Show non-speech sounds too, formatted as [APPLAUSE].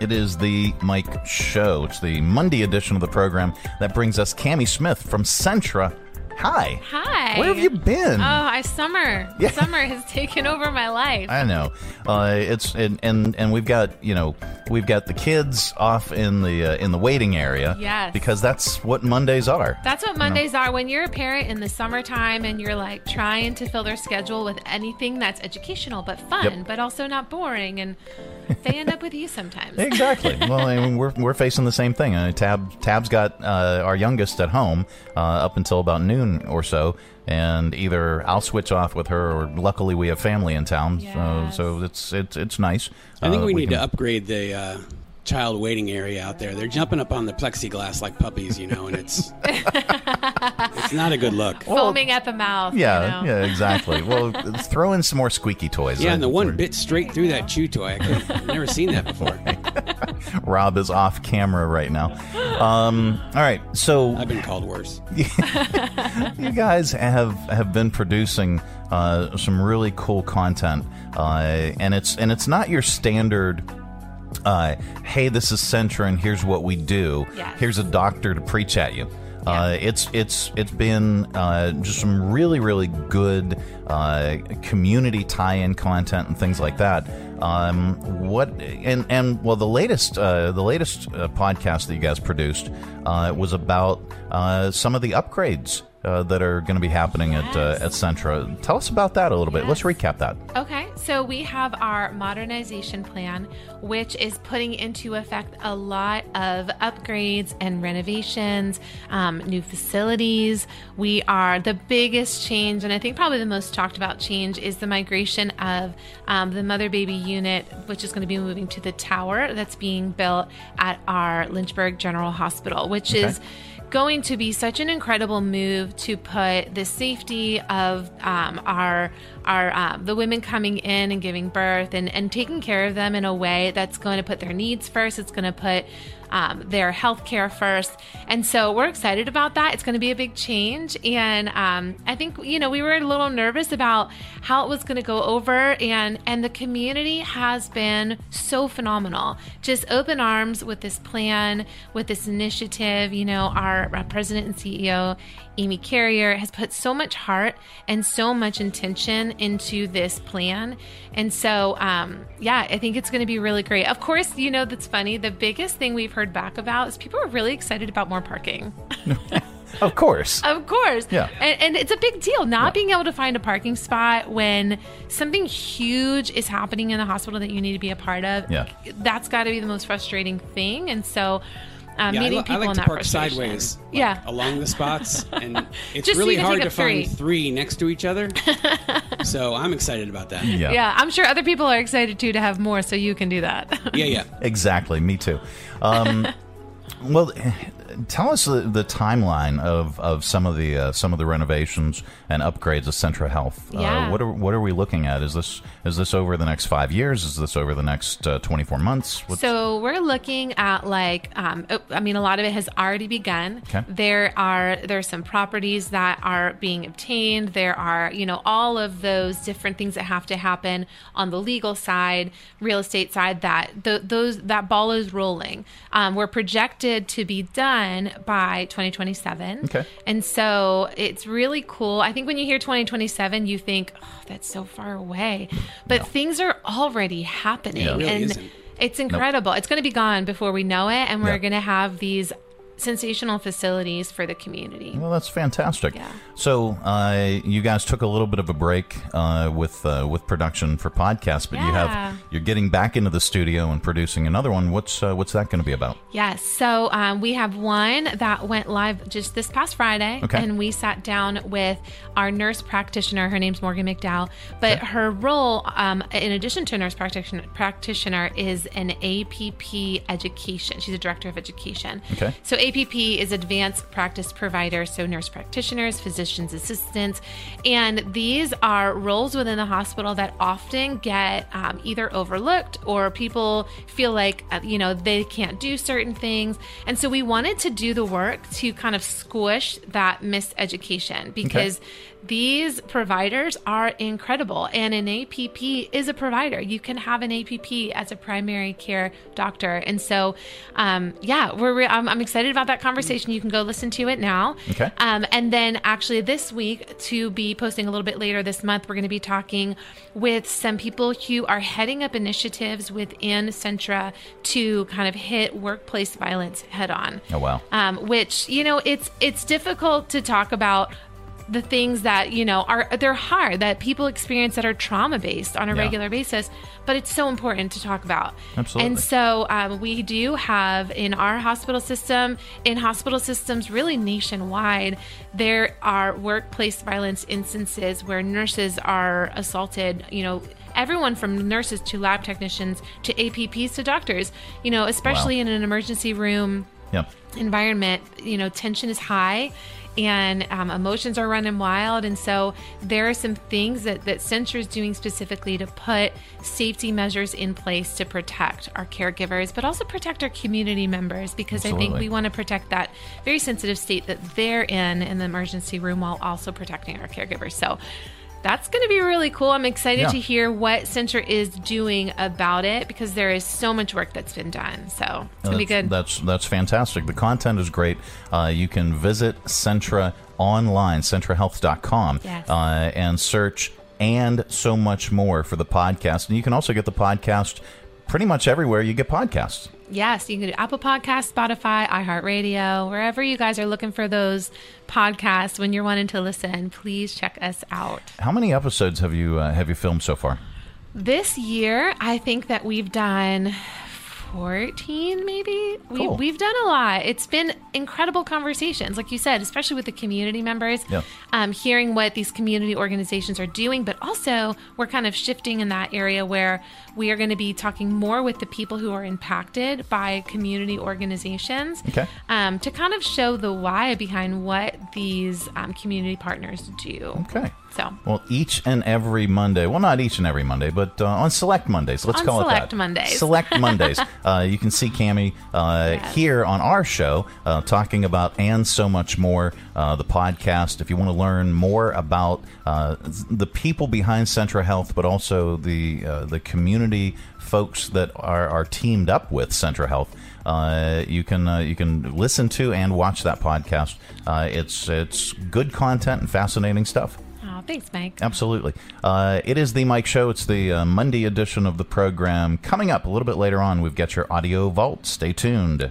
It is the Mike Show. It's the Monday edition of the program that brings us Cami Smith from Centra. Hi. Hi. Where have you been? Oh, I summer. Yeah. Summer has [LAUGHS] taken over my life. I know. Uh, it's and, and and we've got you know we've got the kids off in the uh, in the waiting area. Yes. Because that's what Mondays are. That's what Mondays are when you're a parent in the summertime and you're like trying to fill their schedule with anything that's educational but fun, Yep. but also not boring, and [LAUGHS] they end up with you sometimes. Exactly. [LAUGHS] well, I mean, we're we're facing the same thing. Uh, Tab Tab's got uh, our youngest at home uh, up until about noon or so, and either I'll switch off with her, or luckily we have family in town, Yes. so so it's it's it's nice. I think Uh, we need can- to upgrade the uh, child waiting area out there. They're jumping up on the plexiglass like puppies, you know, and it's [LAUGHS] it's not a good look. Foaming at the mouth. Yeah, you know? yeah, exactly. [LAUGHS] well, throw in some more squeaky toys. Yeah, and the one bit straight through that chew toy. I could, I've never seen that before. [LAUGHS] Rob is off camera right now. Um, all right, so I've been called worse. you guys have have been producing uh, some really cool content, uh, and it's and it's not your standard. Uh, hey, this is Centra, and here's what we do. Yes. Here's a doctor to preach at you. Uh, it's it's it's been uh, just some really really good uh, community tie-in content and things like that. Um, what and and well, the latest uh, the latest uh, podcast that you guys produced uh, was about uh, some of the upgrades uh, that are going to be happening at uh, at Centra. Tell us about that a little bit. Let's recap that. Okay, so we have our modernization plan, which is putting into effect a lot of upgrades and renovations, um, new facilities. We are the biggest change, and I think probably the most talked about change is the migration of um, the mother baby unit, which is going to be moving to the tower that's being built at our Lynchburg General Hospital, which is going to be such an incredible move to put the safety of um, our our um, the women coming in and giving birth and, and taking care of them in a way that's going to put their needs first. It's going to put um, their health care first. And so we're excited about that. It's going to be a big change. And um, I think, you know, we were a little nervous about how it was going to go over. And, and the community has been so phenomenal. Just open arms with this plan, with this initiative. You know, our, our president and CEO, Amy Carrier, has put so much heart and so much intention into this plan. And so, um, yeah, I think it's going to be really great. Of course, you know, that's funny. The biggest thing we've heard back about is people are really excited about more parking. [LAUGHS] Of course. Of course. Yeah. And, and it's a big deal not being able to find a parking spot when something huge is happening in the hospital that you need to be a part of. Yeah. That's got to be the most frustrating thing. And so, um, Yeah, I, meeting I people like in to that park frustration. sideways, like, Yeah. along the spots, and [LAUGHS] it's Just really you hard to up find three. three next to each other. [LAUGHS] so I'm excited about that. yeah. Yeah, I'm sure other people are excited too to have more, so you can do that. yeah, yeah. [LAUGHS] Exactly. Me too. Um, well, tell us the, the timeline of, of some of the uh, some of the renovations and upgrades of Centra Health. Yeah. Uh, what are what are we looking at? Is this is this over the next five years? Is this over the next uh, twenty four months? What's- So we're looking at like, um, oh, I mean, a lot of it has already begun. Okay. There are there's some properties that are being obtained. There are you know all of those different things that have to happen on the legal side, real estate side. That th- those that ball is rolling. Um, we're projected to be done by 2027. Okay. And so it's really cool. I think when you hear 2027, you think, oh, that's so far away. But things are already happening. Yeah. It really and isn't. it's incredible. It's going to be gone before we know it. And we're Yeah. going to have these sensational facilities for the community. Well, that's fantastic. Yeah. So, uh, you guys took a little bit of a break uh, with uh, with production for podcasts, but you have you're getting back into the studio and producing another one. What's uh, what's that going to be about? Yes. So um, we have one that went live just this past Friday. Okay. And we sat down with our nurse practitioner. Her name's Morgan McDowell. But Okay. her role, um, in addition to a nurse practitioner, practitioner, is an APP education. She's a director of education. Okay. So APP is Advanced Practice Provider, so nurse practitioners, physicians assistants, and these are roles within the hospital that often get um, either overlooked or people feel like uh, you know they can't do certain things, and so we wanted to do the work to kind of squish that miseducation because these providers are incredible. And an APP is a provider. You can have an APP as a primary care doctor. And so, um, yeah, we're re- I'm, I'm, excited about that conversation. You can go listen to it now. Okay. Um, and then actually this week, to be posting a little bit later this month, we're going to be talking with some people who are heading up initiatives within Centra to kind of hit workplace violence head on. Oh wow! Um, which you know, it's it's difficult to talk about the things that you know are they're hard that people experience that are trauma based on a Yeah. regular basis but it's so important to talk about Absolutely. and so um, we do have in our hospital system in hospital systems really nationwide there are workplace violence instances where nurses are assaulted you know everyone from nurses to lab technicians to apps to doctors you know especially Wow. in an emergency room Yeah. environment, you know, tension is high and um, emotions are running wild. And so there are some things that, that Centra is doing specifically to put safety measures in place to protect our caregivers, but also protect our community members because I think we want to protect that very sensitive state that they're in in the emergency room while also protecting our caregivers. So that's going to be really cool. I'm excited Yeah. to hear what Centra is doing about it because there is so much work that's been done. So it's going to be good. That's that's fantastic. The content is great. Uh, you can visit Centra online, centrahealth.com, Yes. uh, and search and so much more for the podcast. And you can also get the podcast pretty much everywhere you get podcasts. Yes, you can do Apple Podcasts, Spotify, iHeartRadio, wherever you guys are looking for those podcasts when you're wanting to listen. Please check us out. How many episodes have you uh, have you filmed so far? This year, I think that we've done 14 maybe we, Cool. we've done a lot it's been incredible conversations like you said especially with the community members Yeah. um, hearing what these community organizations are doing but also we're kind of shifting in that area where we are going to be talking more with the people who are impacted by community organizations Okay. um, to kind of show the why behind what these um, community partners do Okay. so Well, each and every Monday, well, not each and every Monday, but uh, on select Mondays, let's On call it select that. Mondays. Select [LAUGHS] Mondays. Uh, you can see Cami uh, Yes. here on our show uh, talking about and so much more, uh, the podcast. If you want to learn more about uh, the people behind Centra Health, but also the uh, the community folks that are, are teamed up with Centra Health. Uh, you can uh, you can listen to and watch that podcast. Uh, it's it's good content and fascinating stuff. Thanks mike Absolutely. Uh, it is the Mike Show. It's the uh, Monday edition of the program. Coming up a little bit later on, we've got your audio vault. Stay tuned.